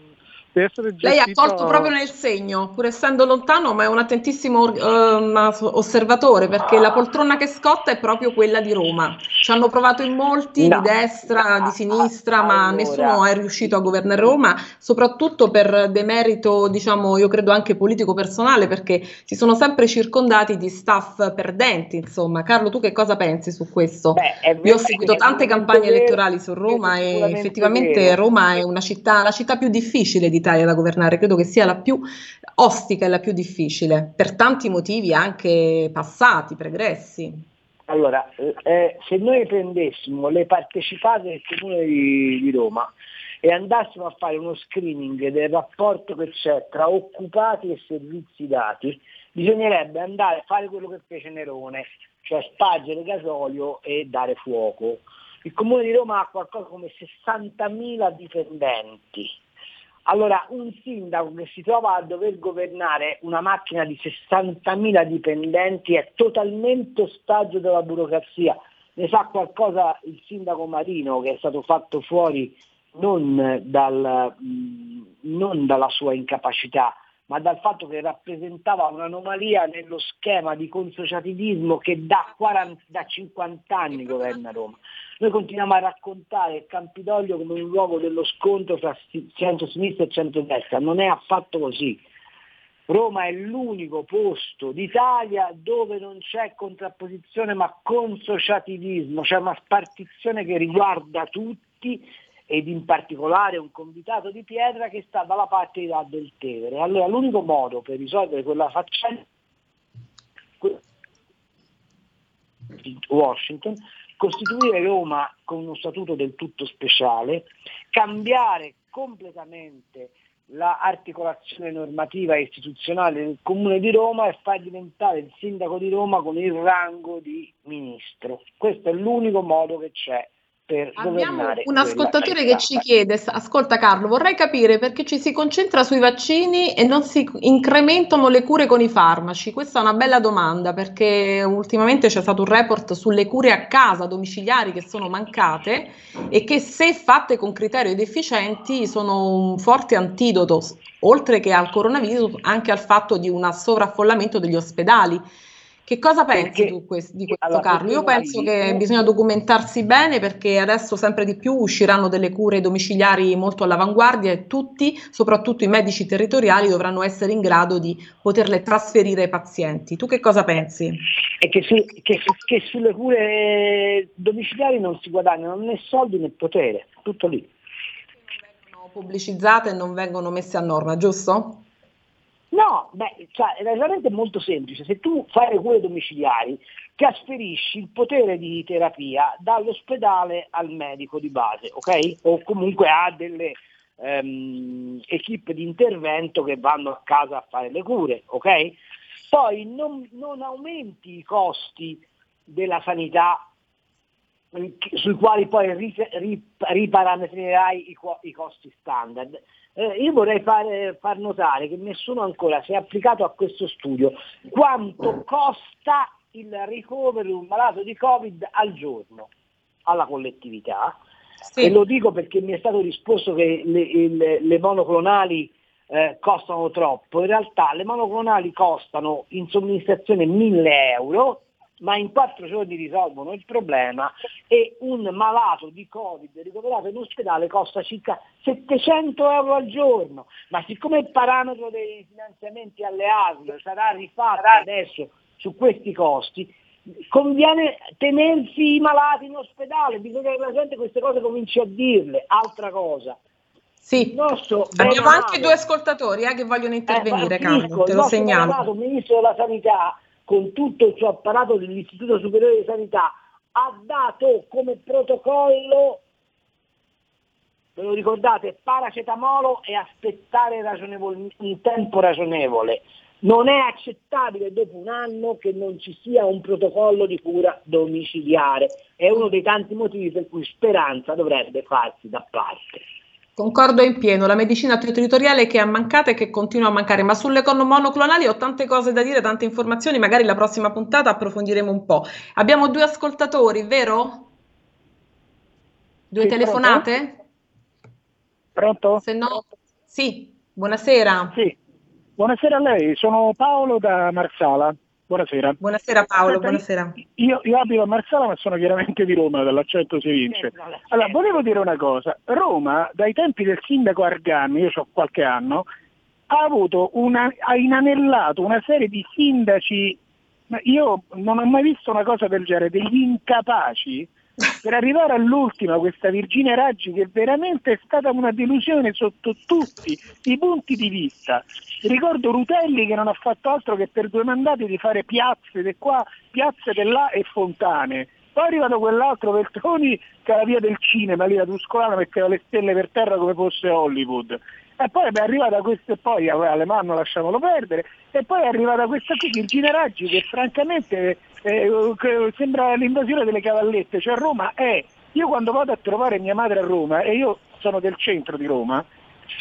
Speaker 3: Lei ha colto proprio nel segno, pur essendo lontano, ma è un attentissimo uh, osservatore perché la poltrona che scotta è proprio quella di Roma. Ci hanno provato in molti, no. di destra, di sinistra, ma allora. nessuno è riuscito a governare Roma, soprattutto per demerito, diciamo, io credo anche politico personale, perché si sono sempre circondati di staff perdenti. Insomma, Carlo, tu che cosa pensi su questo? Beh, io ho seguito tante campagne elettorali su Roma e effettivamente vero. Roma è una città, la città più difficile di l'Italia da governare, credo che sia la più ostica e la più difficile, per tanti motivi anche passati, pregressi.
Speaker 4: Allora, eh, se noi prendessimo le partecipate del Comune di, di Roma e andassimo a fare uno screening del rapporto che c'è tra occupati e servizi dati, bisognerebbe andare a fare quello che fece Nerone, cioè spargere gasolio e dare fuoco. Il Comune di Roma ha qualcosa come 60.000 dipendenti, allora, un sindaco che si trova a dover governare una macchina di 60.000 dipendenti è totalmente ostaggio della burocrazia. Ne sa qualcosa il sindaco Marino che è stato fatto fuori non, dal, non dalla sua incapacità, ma dal fatto che rappresentava un'anomalia nello schema di consociativismo che da, 40, da 50 anni governa Roma. Noi continuiamo a raccontare Campidoglio come un luogo dello scontro tra centro-sinistra e centro-destra, non è affatto così. Roma è l'unico posto d'Italia dove non c'è contrapposizione ma consociativismo, c'è una spartizione che riguarda tutti ed in particolare un convitato di pietra che sta dalla parte di là del Tevere. Allora l'unico modo per risolvere quella faccenda Washington costituire Roma con uno statuto del tutto speciale, cambiare completamente l'articolazione normativa e istituzionale del Comune di Roma e far diventare il sindaco di Roma con il rango di ministro. Questo è l'unico modo che c'è per
Speaker 3: Abbiamo un ascoltatore che ci chiede, ascolta Carlo, vorrei capire perché ci si concentra sui vaccini e non si incrementano le cure con i farmaci. Questa è una bella domanda perché ultimamente c'è stato un report sulle cure a casa domiciliari che sono mancate e che se fatte con criteri ed efficienti sono un forte antidoto, oltre che al coronavirus, anche al fatto di un sovraffollamento degli ospedali Che cosa pensi tu quest- di questo allora, Carlo? Io penso che bisogna documentarsi bene perché adesso sempre di più usciranno delle cure domiciliari molto all'avanguardia e tutti, soprattutto i medici territoriali, dovranno essere in grado di poterle trasferire ai pazienti. Tu che cosa pensi?
Speaker 4: È che, su, che, che sulle cure domiciliari non si guadagnano né soldi né potere, tutto lì.
Speaker 3: Non vengono pubblicizzate e non vengono messe a norma, giusto?
Speaker 4: No, beh, cioè, è veramente molto semplice. Se tu fai le cure domiciliari, trasferisci il potere di terapia dall'ospedale al medico di base, ok? O comunque a delle um, equip di intervento che vanno a casa a fare le cure, ok? Poi non, non aumenti i costi della sanità sui quali poi riparametrerai i costi standard. Eh, io vorrei fare, far notare che nessuno ancora si è applicato a questo studio quanto costa il ricovero di un malato di Covid al giorno alla collettività. Sì. E lo dico perché mi è stato risposto che le, le, le monoclonali eh, costano troppo. In realtà le monoclonali costano in somministrazione 1000 euro ma in quattro giorni risolvono il problema e un malato di Covid ricoverato in ospedale costa circa 700 euro al giorno, ma siccome il parametro dei finanziamenti alle ASL sarà rifatto adesso su questi costi, conviene tenersi i malati in ospedale, bisogna che la gente queste cose cominci a dirle. Altra cosa,
Speaker 3: sì, abbiamo anche due ascoltatori eh, che vogliono intervenire, eh, Carlo, te lo segnalo.
Speaker 4: Il ministro della Sanità con tutto il suo apparato dell'Istituto Superiore di Sanità, ha dato come protocollo, ve lo ricordate, paracetamolo e aspettare un tempo ragionevole. Non è accettabile dopo un anno che non ci sia un protocollo di cura domiciliare. È uno dei tanti motivi per cui Speranza dovrebbe farsi da parte.
Speaker 3: Concordo in pieno, la medicina territoriale che è mancata e che continua a mancare, ma sulle monoclonali ho tante cose da dire, tante informazioni, magari la prossima puntata approfondiremo un po'. Abbiamo due ascoltatori, vero? Due sì, telefonate?
Speaker 11: Pronto?
Speaker 3: Se no, sì, buonasera.
Speaker 11: Sì, buonasera a lei, sono Paolo da Marsala. Buonasera.
Speaker 3: Buonasera Paolo, Senta, buonasera.
Speaker 11: Io, io, abito a Marsala ma sono chiaramente di Roma, dall'accento si vince. Allora, volevo dire una cosa. Roma, dai tempi del sindaco Argani, io ho qualche anno, ha avuto una, ha inanellato una serie di sindaci, io non ho mai visto una cosa del genere, degli incapaci, per arrivare all'ultima, questa Virginia Raggi, che veramente è stata una delusione sotto tutti i punti di vista. Ricordo Rutelli che non ha fatto altro che per due mandati di fare piazze di qua, piazze di là e fontane. Poi è arrivato quell'altro Veltroni che era via del cinema, lì la Tuscolana metteva le stelle per terra come fosse Hollywood. E poi è arrivata questa e poi alle mani lasciamolo perdere. E poi è arrivata questa qui, Virginia Raggi, che francamente eh, sembra l'invasione delle cavallette, cioè Roma è, io quando vado a trovare mia madre a Roma, e io sono del centro di Roma,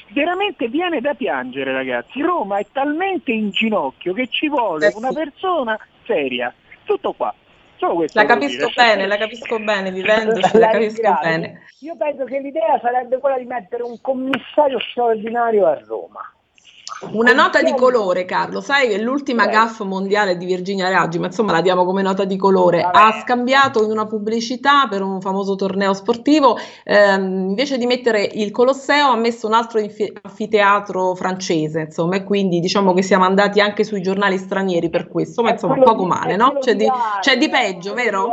Speaker 11: veramente viene da piangere ragazzi, Roma è talmente in ginocchio che ci vuole eh una persona seria, tutto qua.
Speaker 3: La capisco bene, la capisco bene, vivendoci, la, la capisco bene.
Speaker 4: Io penso che l'idea sarebbe quella di mettere un commissario straordinario a Roma
Speaker 3: una nota di colore, Carlo, sai che l'ultima gaff mondiale di Virginia Raggi, ma insomma la diamo come nota di colore, Vabbè. ha scambiato in una pubblicità per un famoso torneo sportivo, ehm, invece di mettere il Colosseo ha messo un altro infi- anfiteatro francese, insomma, e quindi diciamo che siamo andati anche sui giornali stranieri per questo, ma insomma poco di, male, no? C'è di, c'è di, peggio, vero?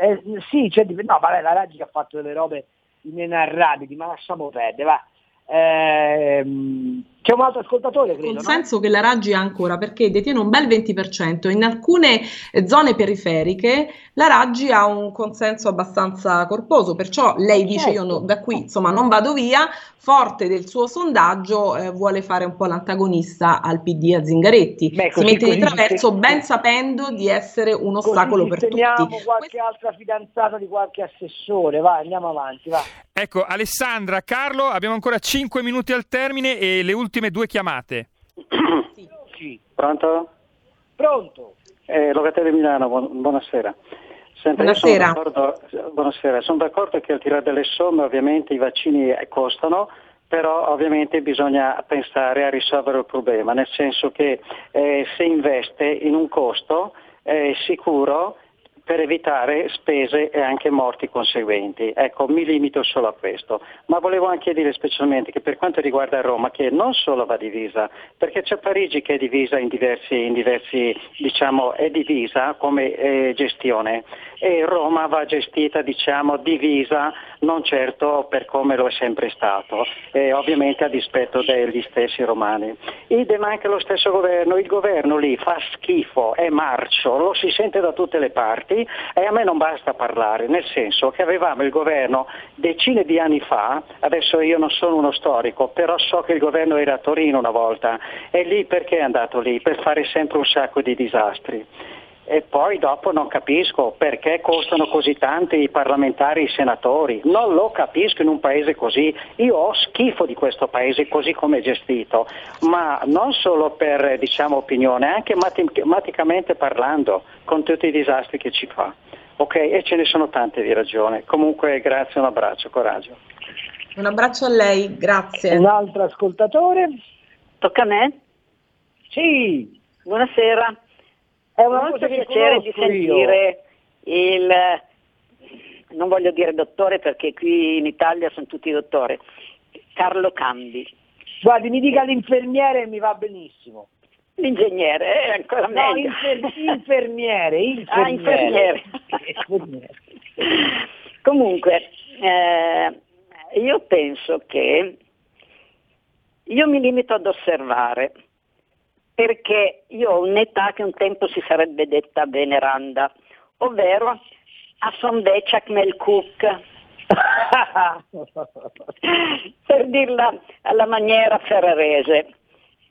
Speaker 4: Eh, sì, c'è di, no, vabbè, la Raggi ha fatto delle robe inenarrabili, ma lasciamo perdere, va. Ehm, c'è un altro ascoltatore, credo.
Speaker 3: Consenso no? che la Raggi ha ancora perché detiene un bel 20%. In alcune zone periferiche la Raggi ha un consenso abbastanza corposo, perciò lei dice certo. io no, da qui insomma non vado via, forte del suo sondaggio eh, vuole fare un po' l'antagonista al PD a Zingaretti. Beh, così, si mette di traverso se... ben sapendo di essere un ostacolo per tutti.
Speaker 4: qualche altra fidanzata di qualche assessore, va, andiamo avanti, va.
Speaker 2: Ecco, Alessandra, Carlo, abbiamo ancora 5 minuti al termine e le ultime ultime due chiamate.
Speaker 12: sì. Pronto?
Speaker 4: Pronto.
Speaker 12: Eh, Locatelli Milano, bu- buonasera.
Speaker 3: Senta, buonasera.
Speaker 12: Sono buonasera. Sono d'accordo che al di là delle somme ovviamente i vaccini costano, però ovviamente bisogna pensare a risolvere il problema, nel senso che eh, se investe in un costo eh, sicuro per evitare spese e anche morti conseguenti. Ecco, mi limito solo a questo, ma volevo anche dire specialmente che per quanto riguarda Roma, che non solo va divisa, perché c'è Parigi che è divisa in diversi, in diversi diciamo, è divisa come eh, gestione e Roma va gestita, diciamo, divisa, non certo per come lo è sempre stato, e ovviamente a dispetto degli stessi romani. Idem anche lo stesso governo, il governo lì fa schifo, è marcio, lo si sente da tutte le parti e a me non basta parlare, nel senso che avevamo il governo decine di anni fa, adesso io non sono uno storico, però so che il governo era a Torino una volta e lì perché è andato lì? Per fare sempre un sacco di disastri. E poi dopo non capisco perché costano così tanto i parlamentari e i senatori. Non lo capisco in un paese così. Io ho schifo di questo paese così come è gestito, ma non solo per diciamo, opinione, anche matematicamente parlando, con tutti i disastri che ci fa. Ok, e ce ne sono tante di ragione. Comunque grazie, un abbraccio, coraggio.
Speaker 3: Un abbraccio a lei, grazie.
Speaker 4: Un altro ascoltatore?
Speaker 7: Tocca a me?
Speaker 4: Sì.
Speaker 7: Buonasera. È un molto piacere di sentire io. il, non voglio dire dottore perché qui in Italia sono tutti dottori, Carlo Cambi.
Speaker 4: Guardi, mi dica l'infermiere e mi va benissimo.
Speaker 7: L'ingegnere è ancora
Speaker 4: no,
Speaker 7: meglio.
Speaker 4: Infer- infermiere, infermiere.
Speaker 7: Ah, infermiere. infermiere. Comunque, eh, io penso che io mi limito ad osservare perché io ho un'età che un tempo si sarebbe detta veneranda, ovvero a Sonveciak Melkuk. per dirla alla maniera ferrarese,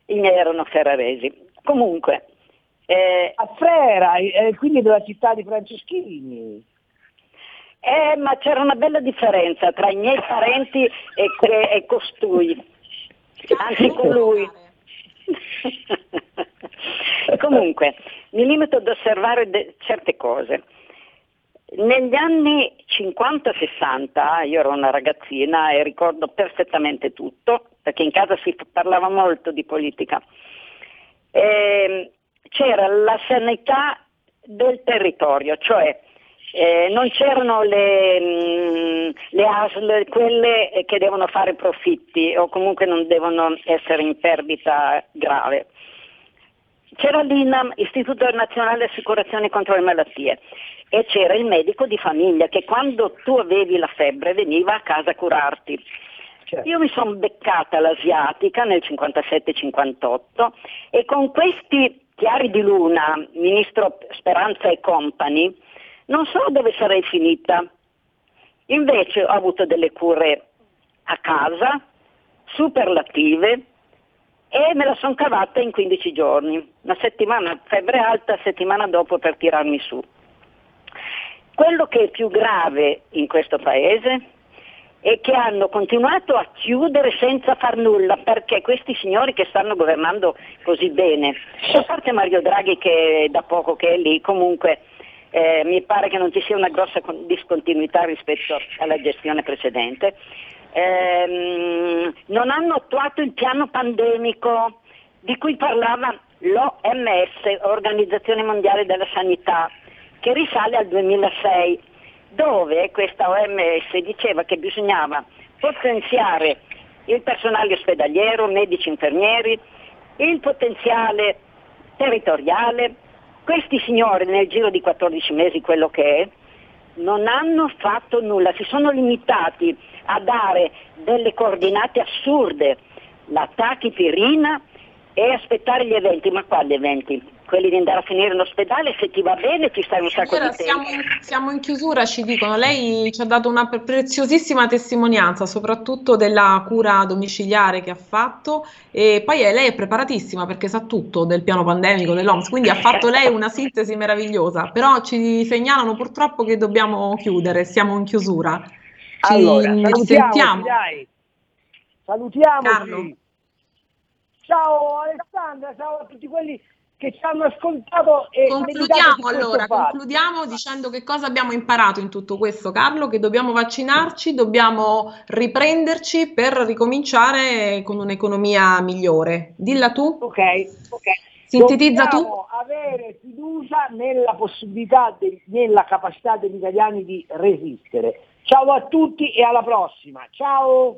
Speaker 7: i miei erano ferraresi. Comunque,
Speaker 4: eh, a Frera, eh, quindi della città di Franceschini.
Speaker 7: Eh, ma c'era una bella differenza tra i miei parenti e, e costui, anzi colui. Comunque, mi limito ad osservare de- certe cose. Negli anni 50-60, io ero una ragazzina e ricordo perfettamente tutto, perché in casa si parlava molto di politica, eh, c'era la sanità del territorio, cioè eh, non c'erano le, mh, mm, le ASL, quelle che devono fare profitti o comunque non devono essere in perdita grave. C'era l'INAM, Istituto Nazionale Assicurazioni contro le Malattie, e c'era il medico di famiglia che quando tu avevi la febbre veniva a casa a curarti. Certo. Io mi sono beccata l'asiatica nel 57-58 e con questi chiari di luna, ministro Speranza e compagni, non so dove sarei finita. Invece ho avuto delle cure a casa, superlative, e me la sono cavata in 15 giorni. Una settimana febbre alta, settimana dopo per tirarmi su. Quello che è più grave in questo paese è che hanno continuato a chiudere senza far nulla perché questi signori che stanno governando così bene, a parte Mario Draghi che da poco che è lì, comunque eh, mi pare che non ci sia una grossa discontinuità rispetto alla gestione precedente, ehm, non hanno attuato il piano pandemico di cui parlava l'OMS, Organizzazione Mondiale della Sanità, che risale al 2006, dove questa OMS diceva che bisognava potenziare il personale ospedaliero, medici, infermieri, il potenziale territoriale, questi signori nel giro di 14 mesi, quello che è, non hanno fatto nulla, si sono limitati a dare delle coordinate assurde, l'attacchi Pirina e aspettare gli eventi, ma quali eventi? Quelli di andare a finire in ospedale, se ti va bene ti stai un sacco
Speaker 3: allora,
Speaker 7: di tempo.
Speaker 3: Siamo in, siamo in chiusura, ci dicono, lei ci ha dato una preziosissima testimonianza, soprattutto della cura domiciliare che ha fatto e poi è, lei è preparatissima perché sa tutto del piano pandemico, dell'OMS, quindi ha fatto lei una sintesi meravigliosa, però ci segnalano purtroppo che dobbiamo chiudere, siamo in chiusura. Ci
Speaker 4: allora,
Speaker 3: sentiamo.
Speaker 4: Dai. Salutiamoci.
Speaker 3: Carlo.
Speaker 4: Ciao Alessandra, ciao a tutti quelli che ci hanno ascoltato e
Speaker 3: concludiamo allora, concludiamo dicendo che cosa abbiamo imparato in tutto questo Carlo, che dobbiamo vaccinarci, dobbiamo riprenderci per ricominciare con un'economia migliore. Dilla tu.
Speaker 4: Ok, ok.
Speaker 3: Sintetizza
Speaker 4: Dobbiamo tu. avere fiducia nella possibilità, de, nella capacità degli italiani di resistere. Ciao a tutti e alla prossima. Ciao.